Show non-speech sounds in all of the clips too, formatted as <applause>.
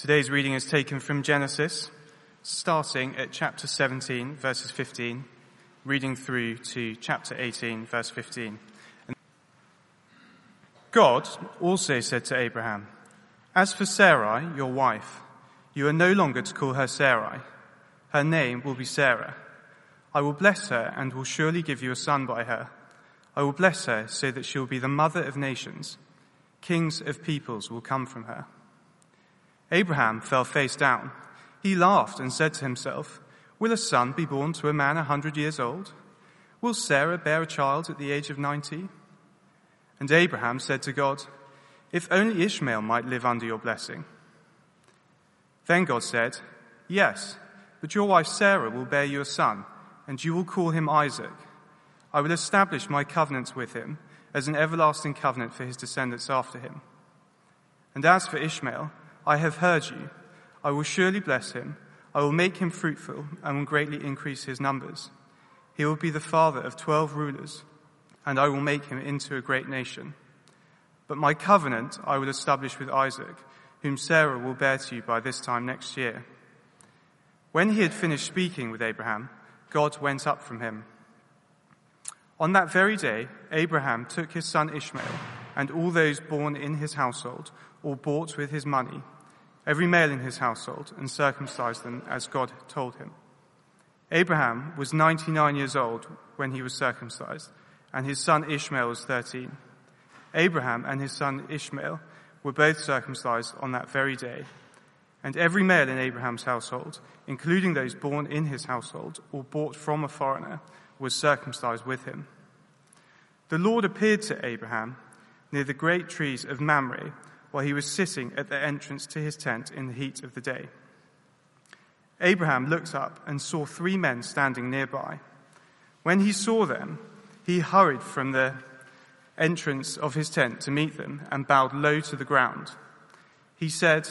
Today's reading is taken from Genesis, starting at chapter 17, verses 15, reading through to chapter 18, verse 15. God also said to Abraham, As for Sarai, your wife, you are no longer to call her Sarai. Her name will be Sarah. I will bless her and will surely give you a son by her. I will bless her so that she will be the mother of nations. Kings of peoples will come from her. Abraham fell face down. He laughed and said to himself, Will a son be born to a man a hundred years old? Will Sarah bear a child at the age of ninety? And Abraham said to God, If only Ishmael might live under your blessing. Then God said, Yes, but your wife Sarah will bear you a son, and you will call him Isaac. I will establish my covenant with him as an everlasting covenant for his descendants after him. And as for Ishmael, I have heard you. I will surely bless him. I will make him fruitful and will greatly increase his numbers. He will be the father of twelve rulers, and I will make him into a great nation. But my covenant I will establish with Isaac, whom Sarah will bear to you by this time next year. When he had finished speaking with Abraham, God went up from him. On that very day, Abraham took his son Ishmael and all those born in his household or bought with his money, every male in his household, and circumcised them as God told him. Abraham was 99 years old when he was circumcised, and his son Ishmael was 13. Abraham and his son Ishmael were both circumcised on that very day. And every male in Abraham's household, including those born in his household or bought from a foreigner, was circumcised with him. The Lord appeared to Abraham near the great trees of Mamre while he was sitting at the entrance to his tent in the heat of the day. Abraham looked up and saw three men standing nearby. When he saw them, he hurried from the entrance of his tent to meet them and bowed low to the ground. He said,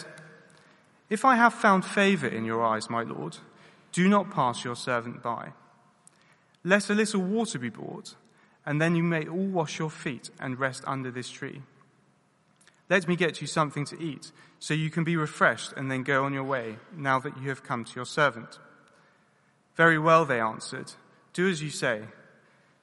If I have found favor in your eyes, my Lord, do not pass your servant by. Let a little water be brought, and then you may all wash your feet and rest under this tree. Let me get you something to eat, so you can be refreshed and then go on your way, now that you have come to your servant. Very well, they answered. Do as you say.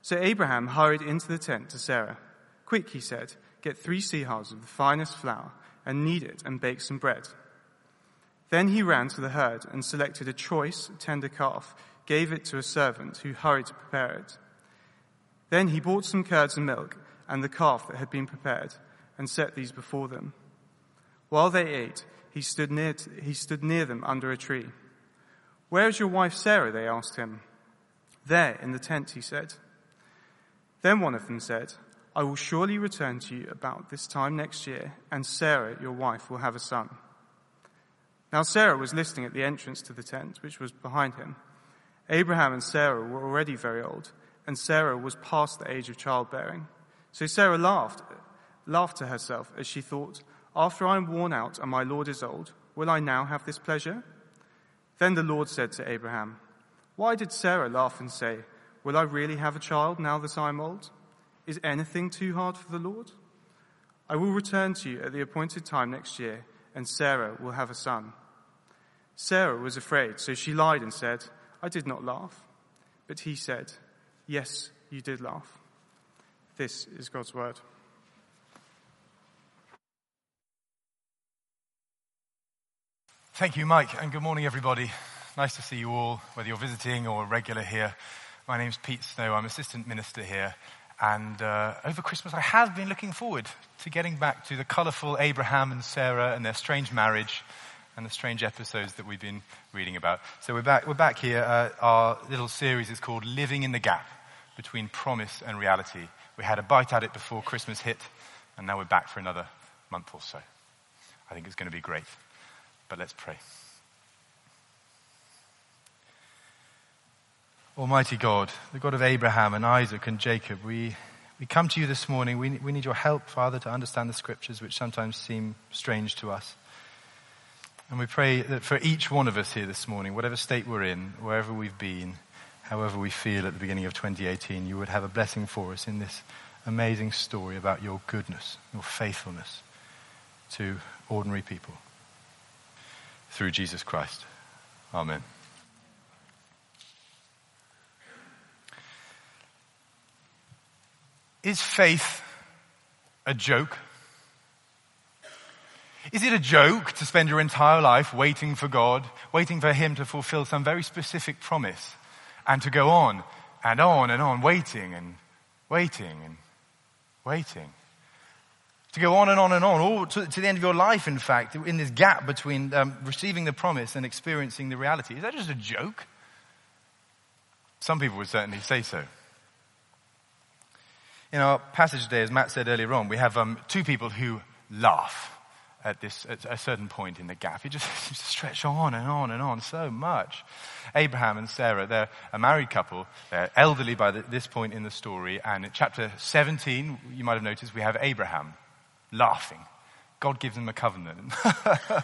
So Abraham hurried into the tent to Sarah. Quick, he said, get three seahs of the finest flour and knead it and bake some bread. Then he ran to the herd and selected a choice, tender calf, gave it to a servant who hurried to prepare it. Then he bought some curds and milk and the calf that had been prepared and set these before them. While they ate, he stood near, he stood near them under a tree. Where is your wife Sarah? They asked him. There, in the tent, he said. Then one of them said, I will surely return to you about this time next year, and Sarah, your wife, will have a son. Now Sarah was listening at the entrance to the tent, which was behind him. Abraham and Sarah were already very old, and Sarah was past the age of childbearing. So Sarah laughed laughed to herself as she thought, After I am worn out and my Lord is old, will I now have this pleasure? Then the Lord said to Abraham, Why did Sarah laugh and say, Will I really have a child now that I am old? Is anything too hard for the Lord? I will return to you at the appointed time next year, and Sarah will have a son. Sarah was afraid, so she lied and said, I did not laugh. But he said, Yes, you did laugh. This is God's word. Thank you, Mike, and good morning, everybody. Nice to see you all, whether you're visiting or regular here. My name's Pete Snow. I'm assistant minister here. And uh, over Christmas, I have been looking forward to getting back to the colourful Abraham and Sarah and their strange marriage and the strange episodes that we've been reading about. So we're back, we're back here. Uh, our little series is called Living in the Gap Between Promise and Reality. We had a bite at it before Christmas hit, and now we're back for another month or so. I think it's going to be great. But let's pray. Almighty God, the God of Abraham and Isaac and Jacob, we, we come to you this morning. We, we need your help, Father, to understand the scriptures, which sometimes seem strange to us. And we pray that for each one of us here this morning, whatever state we're in, wherever we've been, however we feel at the beginning of 2018, you would have a blessing for us in this amazing story about your goodness, your faithfulness to ordinary people. Through Jesus Christ. Amen. Is faith a joke? Is it a joke to spend your entire life waiting for God, waiting for Him to fulfill some very specific promise, and to go on and on and on, waiting and waiting and waiting? To go on and on and on, all to, to the end of your life, in fact, in this gap between um, receiving the promise and experiencing the reality. Is that just a joke? Some people would certainly say so. In our passage today, as Matt said earlier on, we have um, two people who laugh at this at a certain point in the gap. It just <laughs> seems to stretch on and on and on so much. Abraham and Sarah, they're a married couple. They're elderly by the, this point in the story. And in chapter 17, you might have noticed, we have Abraham laughing. God gives them a covenant.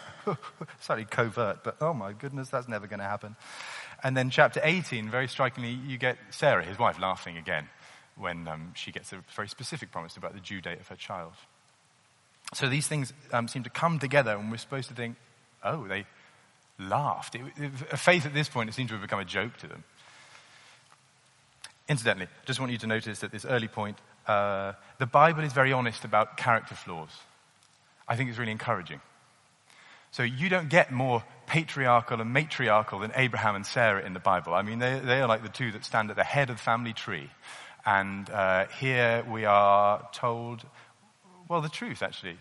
<laughs> Slightly covert, but oh my goodness, that's never going to happen. And then chapter 18, very strikingly, you get Sarah, his wife, laughing again when um, she gets a very specific promise about the due date of her child. So these things um, seem to come together, and we're supposed to think, oh, they laughed. It, it, faith at this point, it seems to have become a joke to them. Incidentally, I just want you to notice at this early point, uh, the Bible is very honest about character flaws. I think it's really encouraging. So you don't get more patriarchal and matriarchal than Abraham and Sarah in the Bible. I mean, they, they are like the two that stand at the head of the family tree. And uh, here we are told, well, the truth, actually.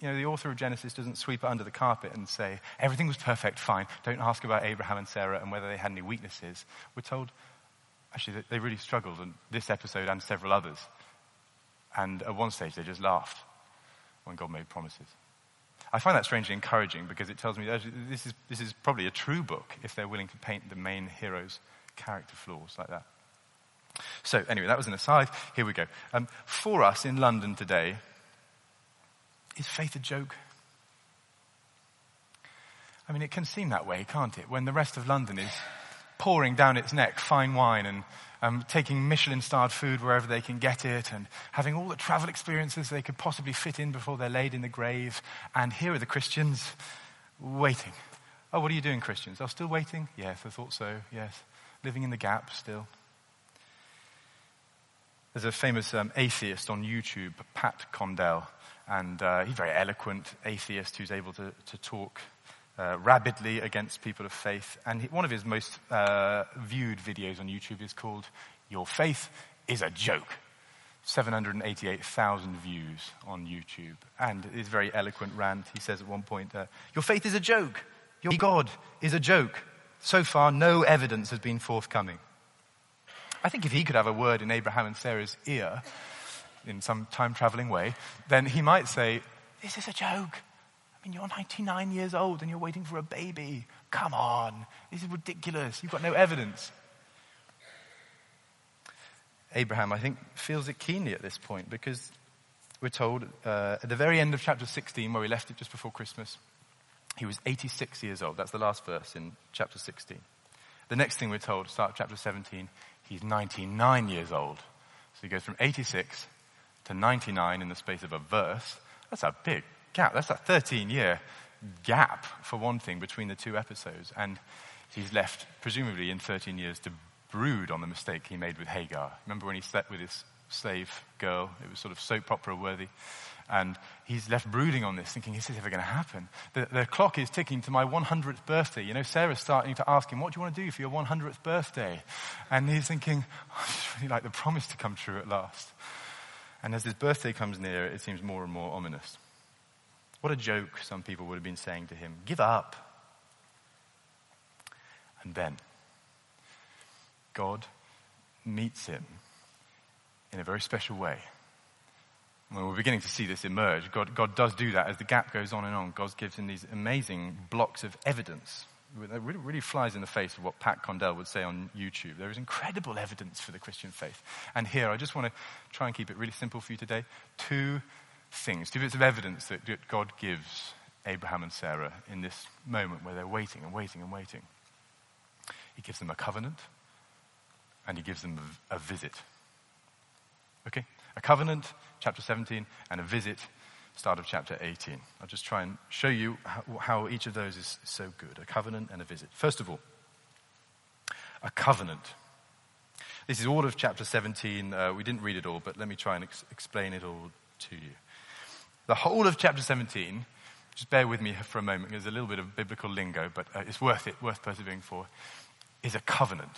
You know, the author of Genesis doesn't sweep it under the carpet and say, everything was perfect, fine. Don't ask about Abraham and Sarah and whether they had any weaknesses. We're told, actually, that they really struggled in this episode and several others. And at one stage, they just laughed when God made promises. I find that strangely encouraging because it tells me this is, this is probably a true book if they're willing to paint the main hero's character flaws like that. So, anyway, that was an aside. Here we go. Um, for us in London today, is faith a joke? I mean, it can seem that way, can't it? When the rest of London is pouring down its neck fine wine and um, taking Michelin starred food wherever they can get it and having all the travel experiences they could possibly fit in before they're laid in the grave. And here are the Christians waiting. Oh, what are you doing, Christians? Oh, still waiting? Yes, I thought so. Yes. Living in the gap still. There's a famous um, atheist on YouTube, Pat Condell, and uh, he's a very eloquent atheist who's able to, to talk uh, rabidly against people of faith. And one of his most uh, viewed videos on YouTube is called Your Faith is a Joke. 788,000 views on YouTube. And his very eloquent rant, he says at one point, uh, Your faith is a joke. Your God is a joke. So far, no evidence has been forthcoming. I think if he could have a word in Abraham and Sarah's ear, in some time traveling way, then he might say, This is a joke. You're 99 years old and you're waiting for a baby. Come on. This is ridiculous. You've got no evidence. Abraham, I think, feels it keenly at this point because we're told uh, at the very end of chapter 16, where we left it just before Christmas, he was 86 years old. That's the last verse in chapter 16. The next thing we're told, start chapter 17, he's 99 years old. So he goes from 86 to 99 in the space of a verse. That's a big gap. That's a 13 year gap, for one thing, between the two episodes. And he's left, presumably in 13 years, to brood on the mistake he made with Hagar. Remember when he slept with his slave girl? It was sort of soap opera worthy. And he's left brooding on this, thinking, is this ever going to happen? The, the, clock is ticking to my 100th birthday. You know, Sarah's starting to ask him, what do you want to do for your 100th birthday? And he's thinking, oh, I just really like the promise to come true at last. And as his birthday comes near, it seems more and more ominous. What a joke, some people would have been saying to him. Give up. And then, God meets him in a very special way. When we're beginning to see this emerge, God, God does do that as the gap goes on and on. God gives him these amazing blocks of evidence. It really, really flies in the face of what Pat Condell would say on YouTube. There is incredible evidence for the Christian faith. And here, I just want to try and keep it really simple for you today. Two things, two bits of evidence that God gives Abraham and Sarah in this moment where they're waiting and waiting and waiting. He gives them a covenant and he gives them a, visit. Okay? A covenant, chapter 17, and a visit, start of chapter 18. I'll just try and show you how, how each of those is so good a covenant and a visit. First of all, a covenant. This is all of chapter 17. Uh, we didn't read it all, but let me try and ex- explain it all to you. The whole of chapter 17, just bear with me for a moment, there's a little bit of biblical lingo, but uh, it's worth it, worth persevering for, is a covenant.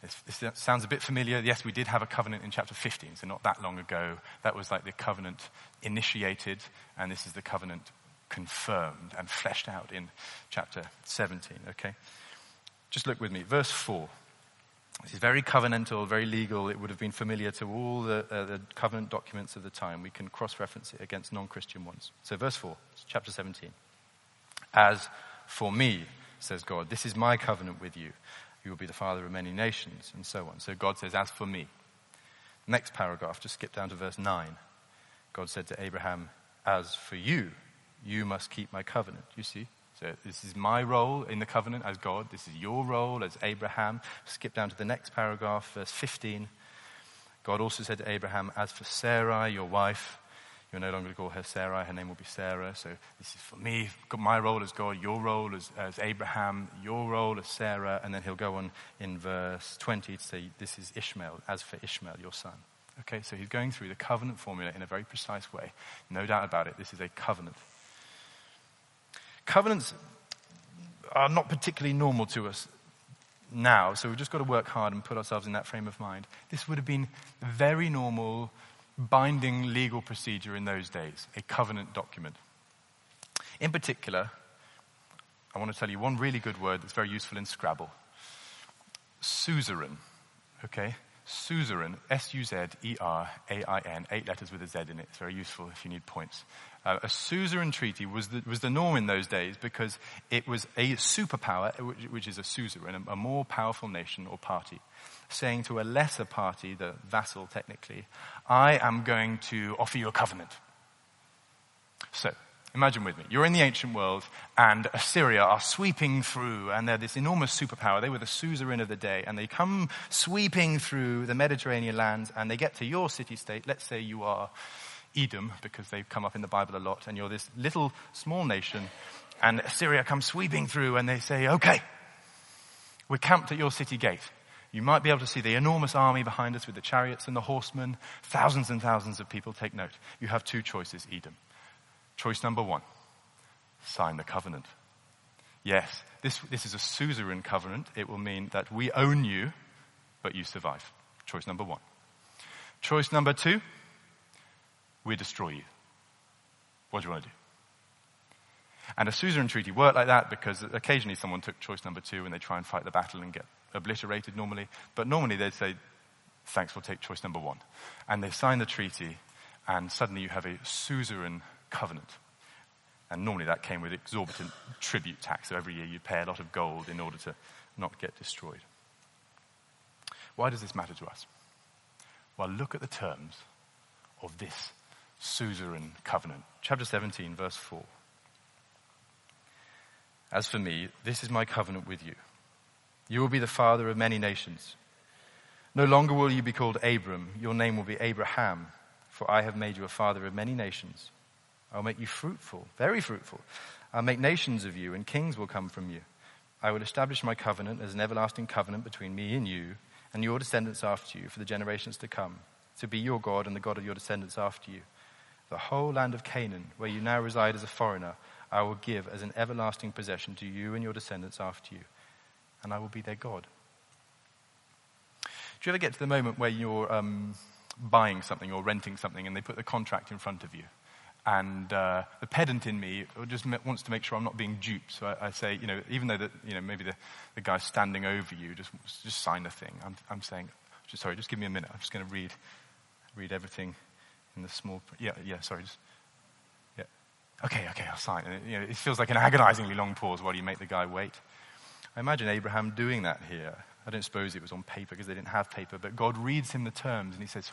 This sounds a bit familiar. Yes, we did have a covenant in chapter 15, so not that long ago. That was like the covenant initiated, and this is the covenant confirmed and fleshed out in chapter 17, okay? Just look with me. Verse 4. This is very covenantal, very legal. It would have been familiar to all the, uh, the covenant documents of the time. We can cross reference it against non Christian ones. So, verse 4, chapter 17. As for me, says God, this is my covenant with you. You will be the father of many nations, and so on. So, God says, As for me. Next paragraph, just skip down to verse 9. God said to Abraham, As for you, you must keep my covenant. You see? So this is my role in the covenant as God. This is your role as Abraham. Skip down to the next paragraph, verse 15. God also said to Abraham, As for Sarai, your wife, you're no longer to call her Sarai, her name will be Sarah. So this is for me, my role as God, your role as, as Abraham, your role as Sarah. And then he'll go on in verse 20 to say, This is Ishmael, as for Ishmael, your son. Okay, so he's going through the covenant formula in a very precise way. No doubt about it, this is a covenant. Covenants are not particularly normal to us now, so we've just got to work hard and put ourselves in that frame of mind. This would have been very normal, binding legal procedure in those days, a covenant document. In particular, I want to tell you one really good word that's very useful in Scrabble suzerain. Okay? Suzerain, S U Z E R A I N, eight letters with a Z in it. It's very useful if you need points. Uh, a suzerain treaty was the, was the norm in those days because it was a superpower, which, which is a suzerain, a, a more powerful nation or party, saying to a lesser party, the vassal technically, I am going to offer you a covenant. So, Imagine with me. You're in the ancient world and Assyria are sweeping through and they're this enormous superpower. They were the suzerain of the day and they come sweeping through the Mediterranean lands and they get to your city state. Let's say you are Edom because they've come up in the Bible a lot and you're this little small nation and Assyria comes sweeping through and they say, okay, we're camped at your city gate. You might be able to see the enormous army behind us with the chariots and the horsemen. Thousands and thousands of people take note. You have two choices, Edom. Choice number one sign the covenant. Yes, this, this is a suzerain covenant. It will mean that we own you, but you survive. Choice number one. Choice number two, we destroy you. What do you want to do? And a suzerain treaty worked like that because occasionally someone took choice number two and they try and fight the battle and get obliterated normally. But normally they'd say, thanks, we'll take choice number one. And they sign the treaty and suddenly you have a suzerain covenant. And normally that came with exorbitant tribute tax. So every year you'd pay a lot of gold in order to not get destroyed. Why does this matter to us? Well, look at the terms of this suzerain covenant. Chapter 17, verse 4. As for me, this is my covenant with you. You will be the father of many nations. No longer will you be called Abram, your name will be Abraham, for I have made you a father of many nations. I'll make you fruitful, very fruitful. I'll make nations of you, and kings will come from you. I will establish my covenant as an everlasting covenant between me and you, and your descendants after you, for the generations to come, to be your God and the God of your descendants after you. The whole land of Canaan, where you now reside as a foreigner, I will give as an everlasting possession to you and your descendants after you, and I will be their God. Do you ever get to the moment where you're um, buying something or renting something and they put the contract in front of you? And uh, the pedant in me just wants to make sure I'm not being duped. So I, I say, you know, even though that, you know, maybe the, the guy standing over you just just sign the thing. I'm, I'm saying, just, sorry, just give me a minute. I'm just going to read read everything in the small. Yeah, yeah. Sorry, just yeah. Okay, okay, I'll sign. And it, you know, it feels like an agonizingly long pause while you make the guy wait. I imagine Abraham doing that here. I don't suppose it was on paper because they didn't have paper, but God reads him the terms and he says,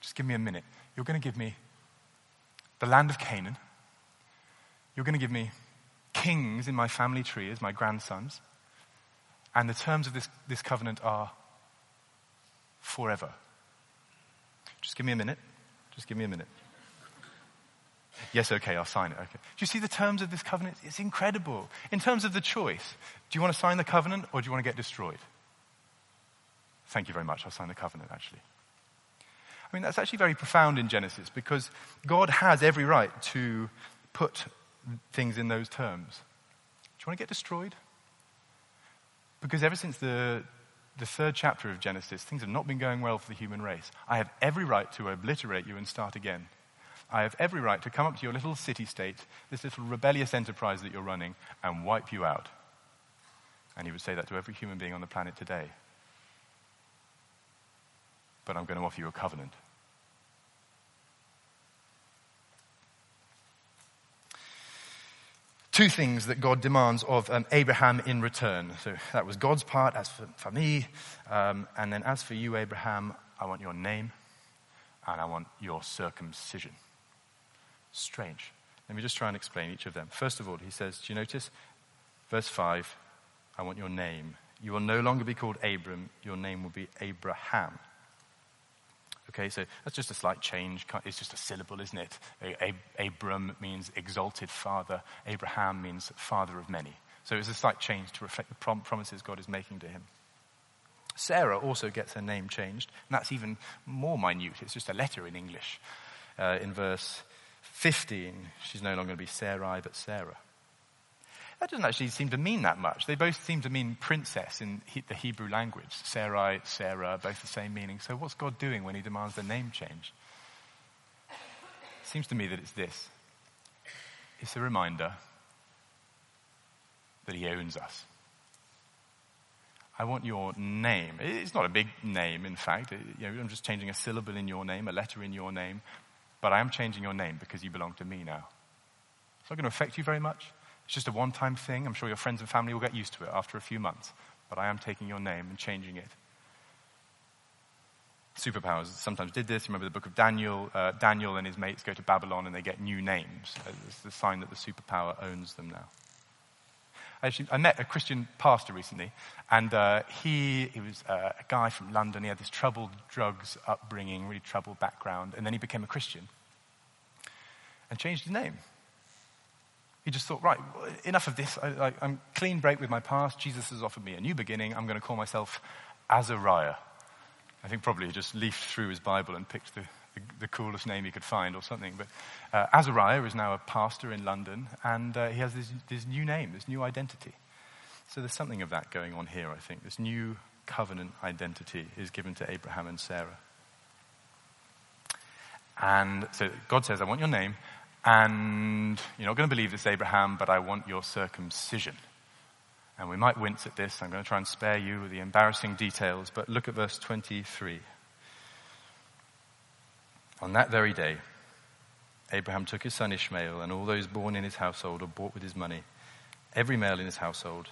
just give me a minute. You're going to give me the land of Canaan. You're going to give me kings in my family tree as my grandsons. And the terms of this, this covenant are forever. Just give me a minute. Just give me a minute. Yes, okay, I'll sign it. Okay. Do you see the terms of this covenant? It's incredible. In terms of the choice, do you want to sign the covenant or do you want to get destroyed? Thank you very much. I'll sign the covenant, actually. I mean, that's actually very profound in Genesis because God has every right to put things in those terms. Do you want to get destroyed? Because ever since the, the third chapter of Genesis, things have not been going well for the human race. I have every right to obliterate you and start again. I have every right to come up to your little city state, this little rebellious enterprise that you're running, and wipe you out. And he would say that to every human being on the planet today but I'm going to offer you a covenant. Two things that God demands of um, Abraham in return. So that was God's part, as for, for me. Um, and then as for you, Abraham, I want your name and I want your circumcision. Strange. Let me just try and explain each of them. First of all, he says, Do you notice? Verse 5 I want your name. You will no longer be called Abram, your name will be Abraham. Okay, so that's just a slight change. It's just a syllable, isn't it? Abram means exalted father. Abraham means father of many. So it's a slight change to reflect the promises God is making to him. Sarah also gets her name changed, and that's even more minute. It's just a letter in English. Uh, in verse 15, she's no longer going to be Sarai, but Sarah. That doesn't actually seem to mean that much. They both seem to mean princess in the Hebrew language. Sarai, Sarah, both the same meaning. So what's God doing when he demands the name change? It seems to me that it's this. It's a reminder that he owns us. I want your name. It's not a big name, in fact. You know, I'm just changing a syllable in your name, a letter in your name. But I am changing your name because you belong to me now. It's not going to affect you very much. It's just a one time thing. I'm sure your friends and family will get used to it after a few months. But I am taking your name and changing it. Superpowers sometimes did this. Remember the book of Daniel? Uh, Daniel and his mates go to Babylon and they get new names. It's the sign that the superpower owns them now. Actually, I met a Christian pastor recently, and uh, he, he was uh, a guy from London. He had this troubled drugs upbringing, really troubled background, and then he became a Christian and changed his name. He just thought, right, enough of this. I, am clean break with my past. Jesus has offered me a new beginning. I'm going to call myself Azariah. I think probably he just leafed through his Bible and picked the, the, the coolest name he could find or something. But uh, Azariah is now a pastor in London, and uh, he has this, this new name, this new identity. So there's something of that going on here, I think. This new covenant identity is given to Abraham and Sarah. And so God says, I want your name, and you're not going to believe this, Abraham, but I want your circumcision. And we might wince at this. I'm going to try and spare you the embarrassing details, but look at verse 23. On that very day, Abraham took his son Ishmael and all those born in his household or bought with his money, every male in his household,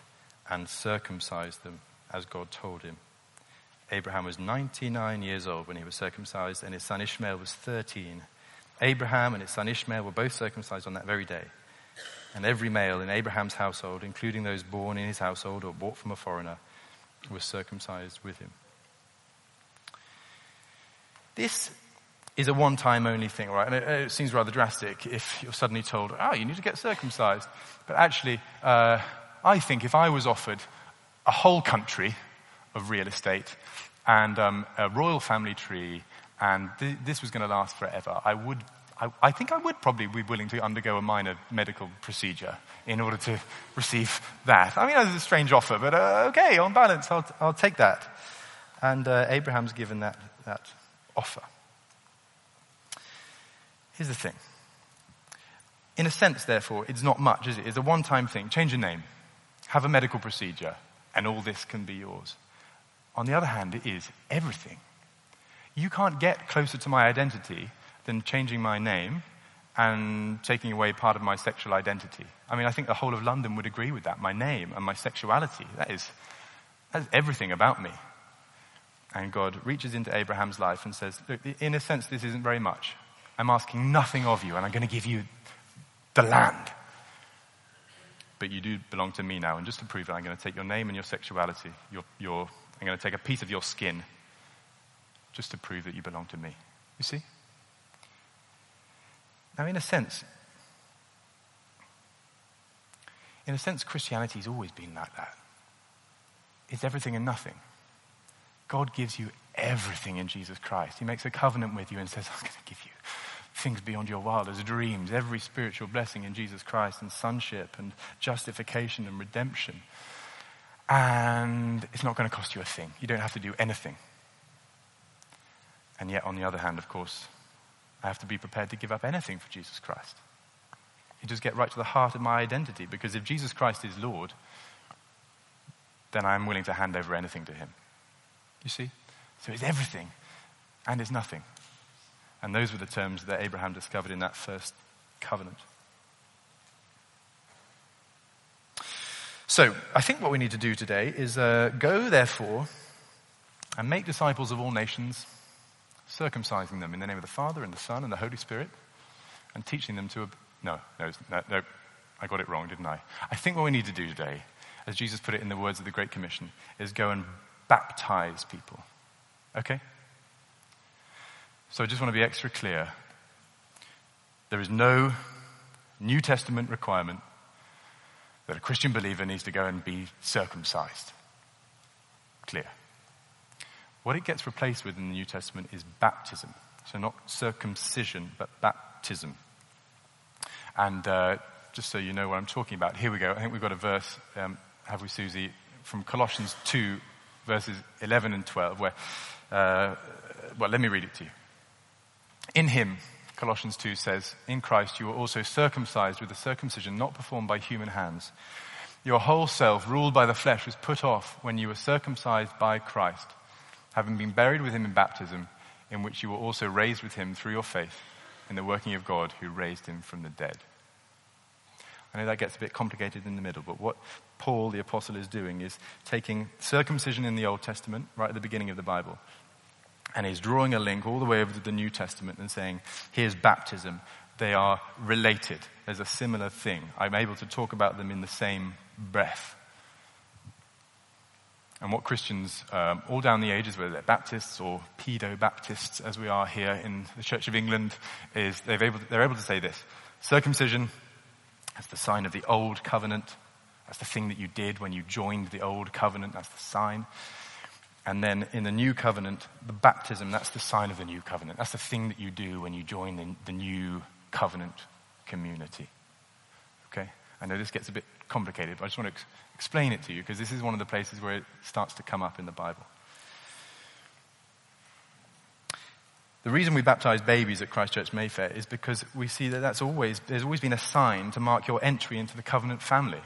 and circumcised them as God told him. Abraham was 99 years old when he was circumcised, and his son Ishmael was 13. Abraham and his son Ishmael were both circumcised on that very day. And every male in Abraham's household, including those born in his household or bought from a foreigner, was circumcised with him. This is a one time only thing, right? And it, it, seems rather drastic if you're suddenly told, oh, you need to get circumcised. But actually, uh, I think if I was offered a whole country of real estate and um, a royal family tree and th- this was going to last forever, I would, I, I, think I would probably be willing to undergo a minor medical procedure in order to receive that. I mean, that's a strange offer, but uh, okay, on balance, I'll, I'll take that. And uh, Abraham's given that, that offer. Here's the thing. In a sense, therefore, it's not much, is it? It's a one time thing. Change your name, have a medical procedure, and all this can be yours. On the other hand, it is everything. You can't get closer to my identity than changing my name and taking away part of my sexual identity. I mean, I think the whole of London would agree with that. My name and my sexuality, that is, that is everything about me. And God reaches into Abraham's life and says, Look, in a sense, this isn't very much. I'm asking nothing of you, and I'm going to give you the land. But you do belong to me now, and just to prove it, I'm going to take your name and your sexuality. Your, your, I'm going to take a piece of your skin just to prove that you belong to me. You see? Now, in a sense, in a sense, Christianity's always been like that. It's everything and nothing. God gives you everything in Jesus Christ. He makes a covenant with you and says, <laughs> I'm going to give you things beyond your wildest dreams, every spiritual blessing in Jesus Christ, and sonship, and justification, and redemption. And it's not going to cost you a thing. You don't have to do anything. And yet, on the other hand, of course, I have to be prepared to give up anything for Jesus Christ. You just get right to the heart of my identity, because if Jesus Christ is Lord, then I am willing to hand over anything to Him. You see? So it's everything and it's nothing. And those were the terms that Abraham discovered in that first covenant. So, I think what we need to do today is uh, go, therefore, and make disciples of all nations, circumcising them in the name of the Father and the Son and the Holy Spirit, and teaching them to. Ob- no, no, no, no, I got it wrong, didn't I? I think what we need to do today, as Jesus put it in the words of the Great Commission, is go and baptize people. Okay? So I just want to be extra clear. There is no New Testament requirement that a Christian believer needs to go and be circumcised. Clear. What it gets replaced with in the New Testament is baptism. So not circumcision, but baptism. And uh, just so you know what I'm talking about, here we go. I think we've got a verse, um, have we, Susie, from Colossians 2, verses 11 and 12, where, uh, well, let me read it to you. In him, Colossians 2 says, In Christ you were also circumcised with a circumcision not performed by human hands. Your whole self, ruled by the flesh, was put off when you were circumcised by Christ, having been buried with him in baptism, in which you were also raised with him through your faith in the working of God who raised him from the dead. I know that gets a bit complicated in the middle, but what Paul the apostle is doing is taking circumcision in the Old Testament, right at the beginning of the Bible, and he's drawing a link all the way over to the New Testament and saying, here's baptism. They are related. There's a similar thing. I'm able to talk about them in the same breath. And what Christians, um, all down the ages, whether they're Baptists or pedo Baptists, as we are here in the Church of England, is they're able to, they're able to say this circumcision that's the sign of the old covenant. That's the thing that you did when you joined the old covenant. That's the sign. And then in the new covenant, the baptism, that's the sign of the new covenant. That's the thing that you do when you join the, the new covenant community. Okay? I know this gets a bit complicated, but I just want to ex- explain it to you because this is one of the places where it starts to come up in the Bible. The reason we baptize babies at Christchurch Mayfair is because we see that that's always, there's always been a sign to mark your entry into the covenant family.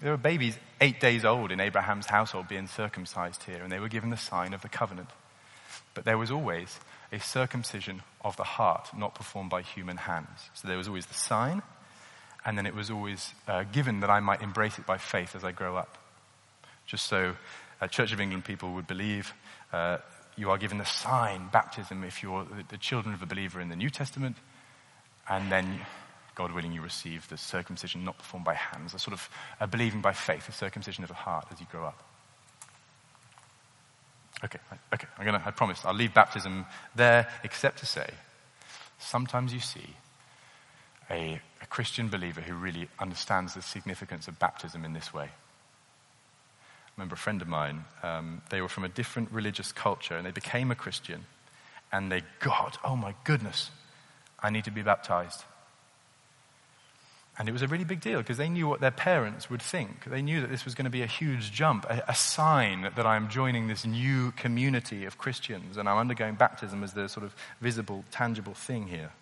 There were babies eight days old in Abraham's household being circumcised here, and they were given the sign of the covenant. But there was always a circumcision of the heart, not performed by human hands. So there was always the sign, and then it was always uh, given that I might embrace it by faith as I grow up. Just so uh, Church of England people would believe uh, you are given the sign, baptism, if you're the children of a believer in the New Testament, and then, God willing, you receive the circumcision not performed by hands, a sort of a believing by faith, a circumcision of the heart as you grow up. Okay, okay, I'm gonna, I promise, I'll leave baptism there, except to say, sometimes you see a, a Christian believer who really understands the significance of baptism in this way I remember a friend of mine, um, they were from a different religious culture and they became a Christian and they got, oh my goodness, I need to be baptized. And it was a really big deal because they knew what their parents would think. They knew that this was going to be a huge jump, a, a, sign that I'm joining this new community of Christians and I'm undergoing baptism as the sort of visible, tangible thing here.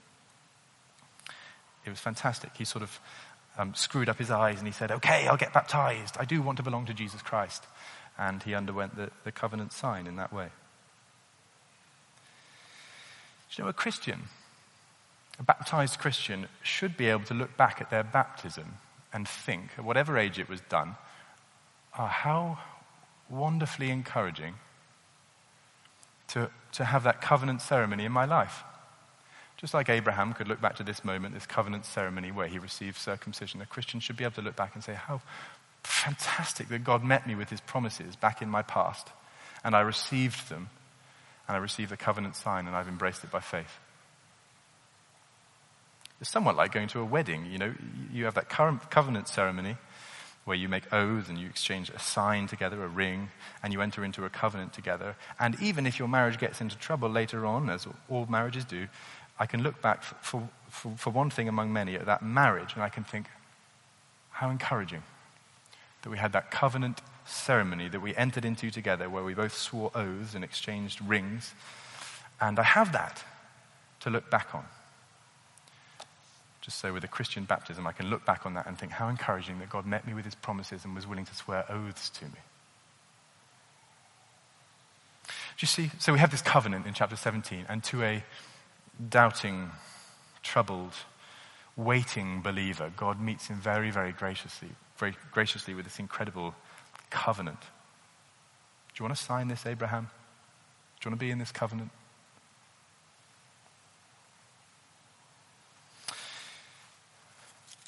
It was fantastic. He sort of um, screwed up his eyes and he said, Okay, I'll get baptized. I do want to belong to Jesus Christ. And he underwent the, the covenant sign in that way. Do you know, a Christian, a baptized Christian, should be able to look back at their baptism and think, at whatever age it was done, oh, how wonderfully encouraging to, to have that covenant ceremony in my life. Just like Abraham could look back to this moment, this covenant ceremony where he received circumcision, a Christian should be able to look back and say, How fantastic that God met me with his promises back in my past, and I received them, and I received the covenant sign, and I've embraced it by faith. It's somewhat like going to a wedding. You know, you have that covenant ceremony, where you make oaths and you exchange a sign together, a ring, and you enter into a covenant together. And even if your marriage gets into trouble later on, as all marriages do, I can look back for, for, for one thing among many at that marriage, and I can think, how encouraging that we had that covenant ceremony that we entered into together where we both swore oaths and exchanged rings. And I have that to look back on. Just so with a Christian baptism, I can look back on that and think how encouraging that God met me with his promises and was willing to swear oaths to me. Do you see? So we have this covenant in chapter 17, and to a doubting, troubled, waiting believer, God meets him very, very graciously, very graciously with this incredible covenant. Do you want to sign this, Abraham? Do you want to be in this covenant?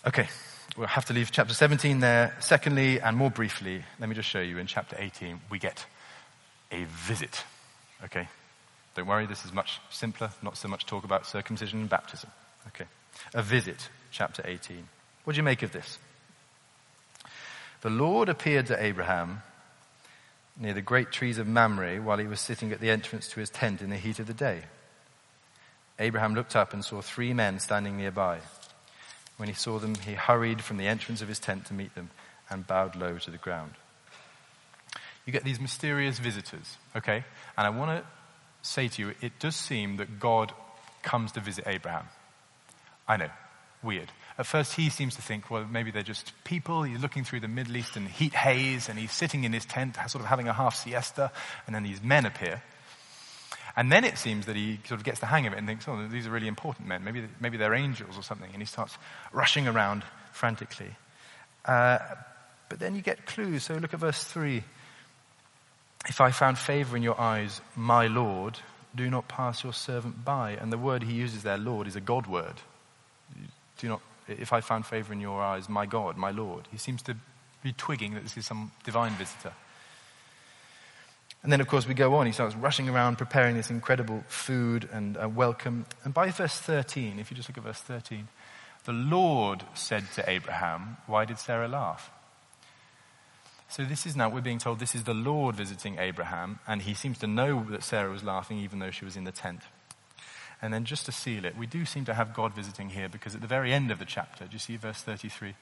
Okay, we'll have to leave chapter 17 there. Secondly, and more briefly, let me just show you in chapter 18, we get a visit. Okay? Don't worry, this is much simpler, not so much talk about circumcision and baptism. Okay. A visit, chapter 18. What do you make of this? The Lord appeared to Abraham near the great trees of Mamre while he was sitting at the entrance to his tent in the heat of the day. Abraham looked up and saw three men standing nearby. When he saw them, he hurried from the entrance of his tent to meet them and bowed low to the ground. You get these mysterious visitors, okay? And I want to say to you, it does seem that God comes to visit Abraham. I know, weird. At first, he seems to think, well, maybe they're just people. He's looking through the Middle Eastern heat haze and he's sitting in his tent, sort of having a half siesta, and then these men appear. And then it seems that he sort of gets the hang of it and thinks, oh, these are really important men. Maybe, maybe they're angels or something. And he starts rushing around frantically. Uh, but then you get clues. So look at verse 3. If I found favor in your eyes, my Lord, do not pass your servant by. And the word he uses there, Lord, is a God word. Do not, if I found favor in your eyes, my God, my Lord. He seems to be twigging that this is some divine visitor. And then, of course, we go on. He starts rushing around preparing this incredible food and uh, welcome. And by verse 13, if you just look at verse 13, the Lord said to Abraham, Why did Sarah laugh? So this is now, we're being told this is the Lord visiting Abraham, and he seems to know that Sarah was laughing even though she was in the tent. And then just to seal it, we do seem to have God visiting here because at the very end of the chapter, do you see verse 33?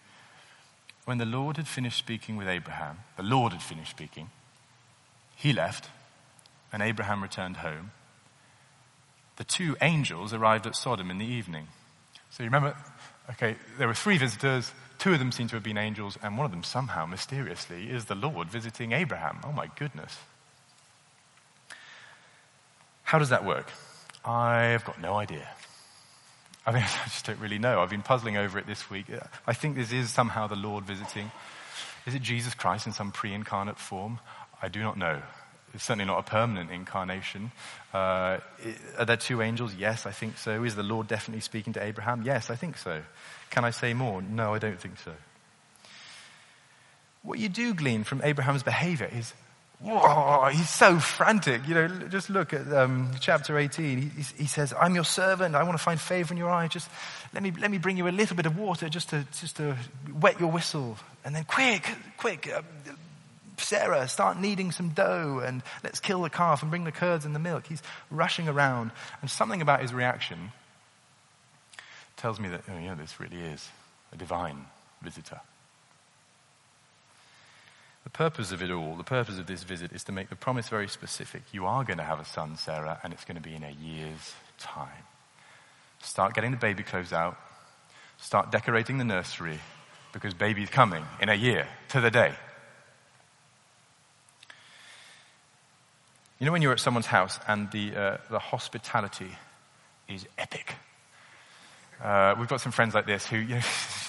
When the Lord had finished speaking with Abraham, the Lord had finished speaking, he left, and Abraham returned home. The two angels arrived at Sodom in the evening. So you remember, okay, there were three visitors. Two of them seem to have been angels, and one of them somehow, mysteriously, is the Lord visiting Abraham. Oh my goodness. How does that work? I've got no idea. I mean, <laughs> I just don't really know. I've been puzzling over it this week. I think this is somehow the Lord visiting. Is it Jesus Christ in some pre incarnate form? I do not know. It's certainly not a permanent incarnation. Uh, are there two angels? Yes, I think so. Is the Lord definitely speaking to Abraham? Yes, I think so. Can I say more? No, I don't think so. What you do glean from Abraham's behavior is, whoa, he's so frantic. You know, just look at um, chapter 18. He, he, says, I'm your servant. I want to find favor in your eye. Just let me, let me bring you a little bit of water just to, just to wet your whistle. And then quick, quick, uh, Sarah, start kneading some dough and let's kill the calf and bring the curds and the milk. He's rushing around. And something about his reaction tells me that, oh, yeah, this really is a divine visitor. The purpose of it all, the purpose of this visit is to make the promise very specific. You are going to have a son, Sarah, and it's going to be in a year's time. Start getting the baby clothes out. Start decorating the nursery because baby's coming in a year to the day. You know when you're at someone's house and the, uh, the hospitality is epic? Uh, we've got some friends like this who <laughs> you know,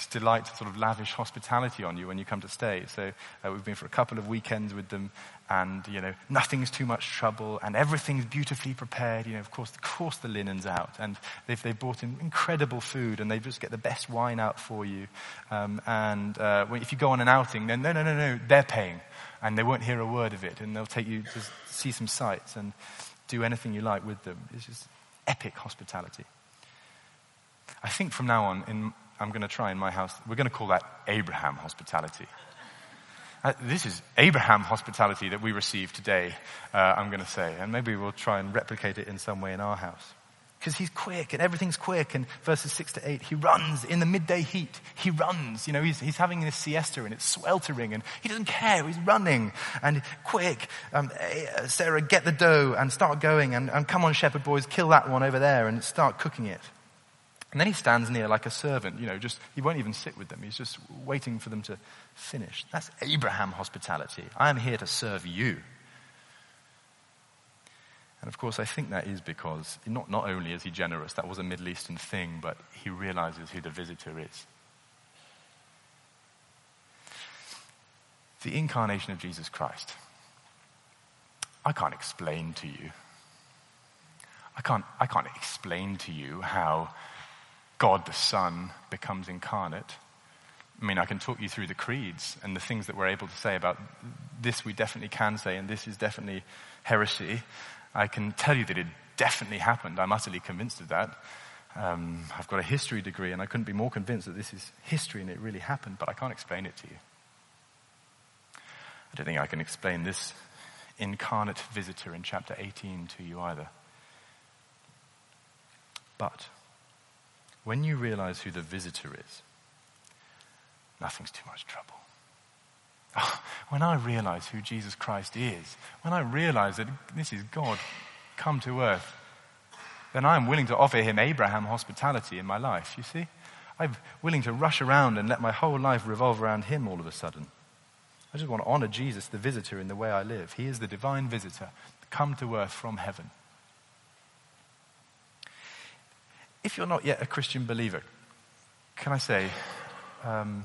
delight to sort of lavish hospitality on you when you come to stay. So uh, we've been for a couple of weekends with them, and you know nothing's too much trouble, and everything's beautifully prepared. You know, of course, of course, the linen's out, and they've they've brought in incredible food, and they just get the best wine out for you. Um, and uh, if you go on an outing, then no, no, no, no, they're paying and they won't hear a word of it, and they'll take you to see some sights and do anything you like with them. It's just epic hospitality. I think from now on, in, I'm going to try in my house, we're going to call that Abraham hospitality. Uh, this is Abraham hospitality that we receive today, uh, I'm going to say. And maybe we'll try and replicate it in some way in our house. Because he's quick and everything's quick. And verses 6 to 8, he runs in the midday heat. He runs. You know, he's, he's having this siesta and it's sweltering and he doesn't care. He's running and quick. Um, eh, Sarah, get the dough and start going and, and come on, shepherd boys, kill that one over there and start cooking it. And then he stands near like a servant, you know, just, he won't even sit with them. He's just waiting for them to finish. That's Abraham hospitality. I am here to serve you. And of course, I think that is because not, not only is he generous, that was a Middle Eastern thing, but he realizes who the visitor is. The incarnation of Jesus Christ. I can't explain to you. I can't, I can't explain to you how God the Son becomes incarnate. I mean, I can talk you through the creeds and the things that we're able to say about this we definitely can say and this is definitely heresy. I can tell you that it definitely happened. I'm utterly convinced of that. Um, I've got a history degree and I couldn't be more convinced that this is history and it really happened, but I can't explain it to you. I don't think I can explain this incarnate visitor in chapter 18 to you either. But when you realize who the visitor is, nothing's too much trouble. <sighs> when I realize who Jesus Christ is, when I realize that this is God come to earth, then I am willing to offer him Abraham hospitality in my life, you see? I'm willing to rush around and let my whole life revolve around him all of a sudden. I just want to honor Jesus, the visitor, in the way I live. He is the divine visitor, come to earth from heaven. if you're not yet a Christian believer, can I say, um,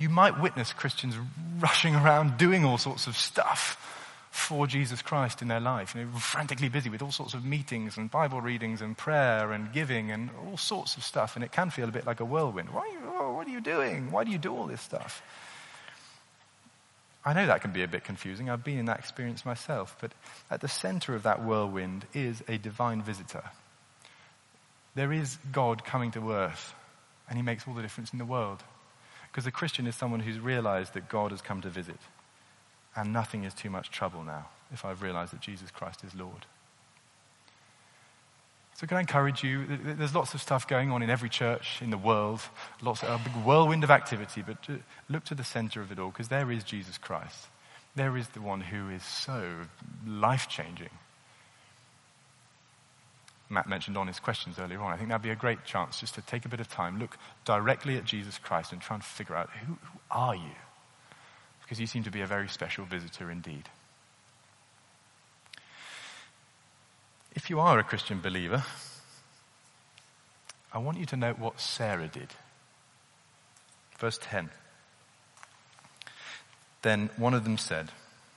you might witness Christians rushing around doing all sorts of stuff for Jesus Christ in their life. You know, frantically busy with all sorts of meetings and Bible readings and prayer and giving and all sorts of stuff. And it can feel a bit like a whirlwind. Why are you, what are you doing? Why do you do all this stuff? I know that can be a bit confusing. I've been in that experience myself. But at the center of that whirlwind is a divine visitor there is God coming to earth, and he makes all the difference in the world. Because a Christian is someone who's realized that God has come to visit, and nothing is too much trouble now if I've realized that Jesus Christ is Lord. So, can I encourage you? There's lots of stuff going on in every church in the world, lots of a big whirlwind of activity, but look to the center of it all because there is Jesus Christ. There is the one who is so life changing Matt mentioned on his questions earlier on. I think that'd be a great chance just to take a bit of time, look directly at Jesus Christ and try and figure out who, who are you? Because you seem to be a very special visitor indeed. If you are a Christian believer, I want you to note what Sarah did. Verse 10. Then one of them said,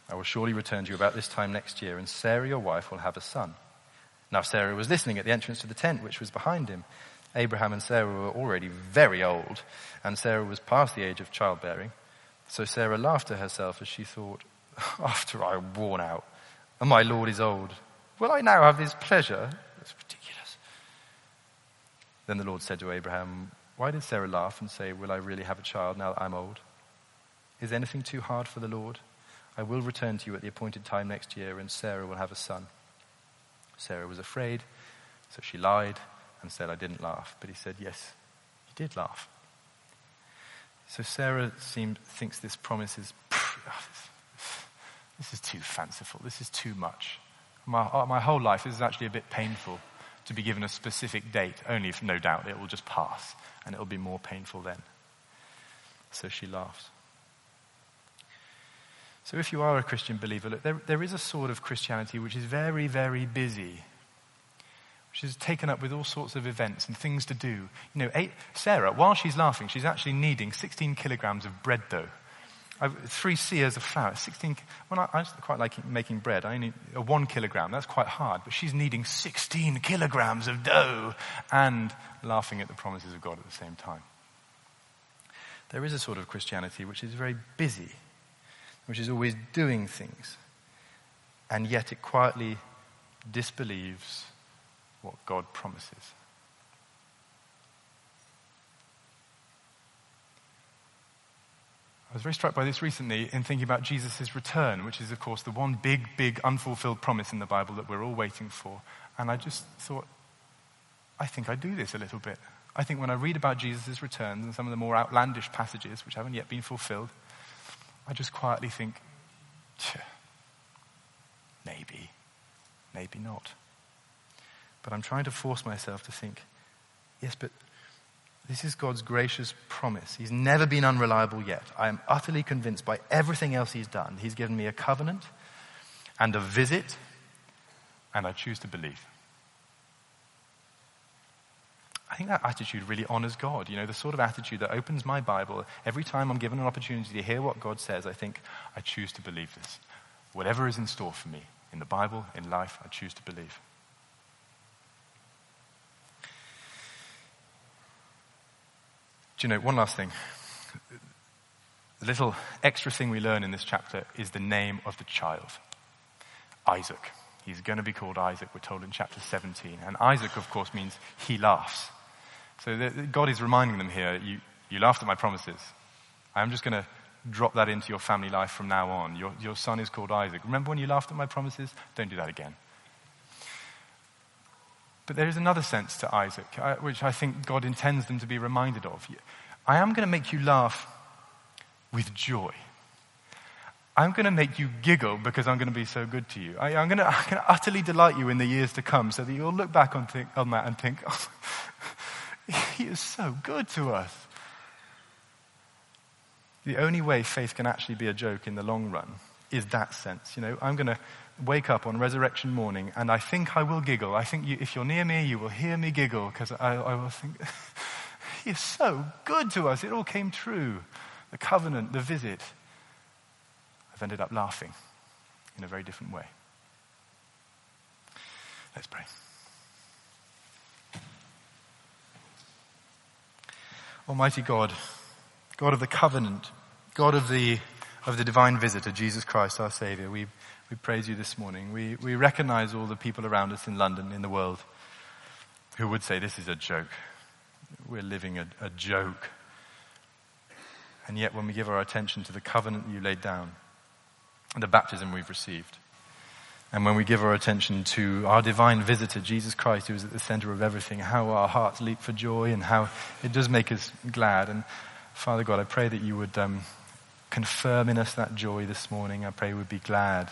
I will surely return to you about this time next year, and Sarah, your wife, will have a son. Now Sarah was listening at the entrance to the tent which was behind him. Abraham and Sarah were already very old, and Sarah was past the age of childbearing. So Sarah laughed to herself as she thought, <laughs> After I am worn out, and my Lord is old, will I now have his pleasure? That's ridiculous. Then the Lord said to Abraham, Why did Sarah laugh and say, Will I really have a child now that I'm old? Is anything too hard for the Lord? I will return to you at the appointed time next year, and Sarah will have a son. Sarah was afraid, so she lied and said, I didn't laugh. But he said, Yes, you did laugh. So Sarah seemed, thinks this promise is, this is too fanciful. This is too much. My, uh, my whole life, is actually a bit painful to be given a specific date, only if no doubt it will just pass and it will be more painful then. So she laughs. So if you are a Christian believer, look, there, there is a sort of Christianity which is very, very busy, which is taken up with all sorts of events and things to do. You know, eight, Sarah, while she's laughing, she's actually kneading 16 kilograms of bread dough. I've, three seahs of flour, 16. Well, I, I quite like making bread. I only a one kilogram. That's quite hard, but she's kneading 16 kilograms of dough and laughing at the promises of God at the same time. There is a sort of Christianity which is very busy which is always doing things, and yet it quietly disbelieves what God promises. I was very struck by this recently in thinking about Jesus' return, which is, of course, the one big, big unfulfilled promise in the Bible that we're all waiting for. And I just thought, I think I do this a little bit. I think when I read about Jesus' return and some of the more outlandish passages, which haven't yet been fulfilled, I just quietly think, maybe, maybe not. But I'm trying to force myself to think, yes, but this is God's gracious promise. He's never been unreliable yet. I am utterly convinced by everything else He's done. He's given me a covenant and a visit, and I choose to believe. I think that attitude really honors God. You know, the sort of attitude that opens my Bible. Every time I'm given an opportunity to hear what God says, I think, I choose to believe this. Whatever is in store for me in the Bible, in life, I choose to believe. Do you know, one last thing. The little extra thing we learn in this chapter is the name of the child Isaac. He's going to be called Isaac, we're told in chapter 17. And Isaac, of course, means he laughs. So God is reminding them here you, you laughed at my promises. I'm just going to drop that into your family life from now on. Your, your son is called Isaac. Remember when you laughed at my promises? Don't do that again. But there is another sense to Isaac, uh, which I think God intends them to be reminded of. I am going to make you laugh with joy. I'm going to make you giggle because I'm going to be so good to you. I, am going to utterly delight you in the years to come so that you'll look back on, think, on that and think, <laughs> oh, <laughs> he is so good to us. The only way faith can actually be a joke in the long run is that sense. You know, I'm going to wake up on resurrection morning and I think I will giggle. I think you, if you're near me, you will hear me giggle because I, I will think, <laughs> he is so good to us. It all came true. The covenant, the visit. I've ended up laughing in a very different way. Let's pray. Almighty God, God of the covenant, God of the, of the divine visitor, Jesus Christ, our Savior, we, we praise you this morning. We, we recognize all the people around us in London, in the world, who would say this is a joke. We're living a, a joke. And yet, when we give our attention to the covenant you laid down, and the baptism we've received, and when we give our attention to our divine visitor, Jesus Christ, who is at the center of everything, how our hearts leap for joy and how it does make us glad. And Father God, I pray that you would um, confirm in us that joy this morning. I pray we'd be glad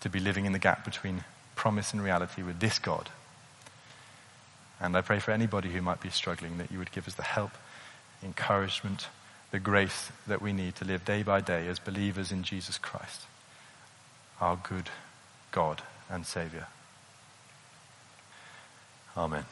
to be living in the gap between promise and reality with this God. And I pray for anybody who might be struggling that you would give us the help, encouragement, the grace that we need to live day by day as believers in Jesus Christ, our good God and Savior. Amen.